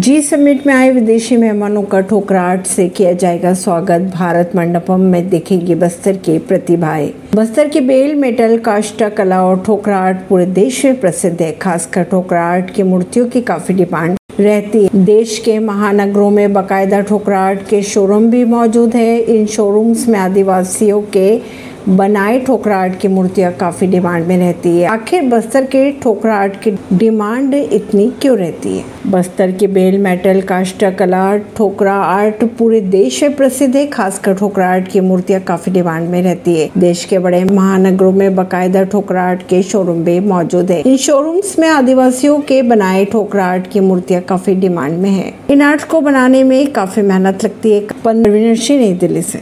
जी summit में आए विदेशी मेहमानों का ठोकराट से किया जाएगा। स्वागत, भारत मंडपम में देखेंगे बस्तर की प्रतिभाएँ। बस्तर की बेल, मेटल काष्टा कला और ठोकराट पूरे देश में प्रसिद्ध है। खासकर ठोकराट की मूर्तियों की काफ़ी डिमांड रहती है। देश के महानगरों में बाकायदा ठोकराट के शोरूम भी मौजूद है। इन शोरूम्स में आदिवासियों के बनाए ठोकरा आर्ट की मूर्तियाँ काफ़ी डिमांड में रहती है। आखिर बस्तर के ठोकरा आर्ट की डिमांड इतनी क्यों रहती है? बस्तर के बेल मेटल काष्टा कला, ठोकरा आर्ट पूरे देश में प्रसिद्ध है, खासकर ठोकरा आर्ट की मूर्तियाँ काफ़ी डिमांड में रहती है। देश के बड़े महानगरों में बाकायदा ठोकरा आर्ट के शोरूम भी मौजूद है। इन शोरूम्स में आदिवासियों के बनाए ठोकरा आर्ट की मूर्तियाँ काफ़ी डिमांड में है। इन आर्ट को बनाने में काफ़ी मेहनत लगती है। नई दिल्ली से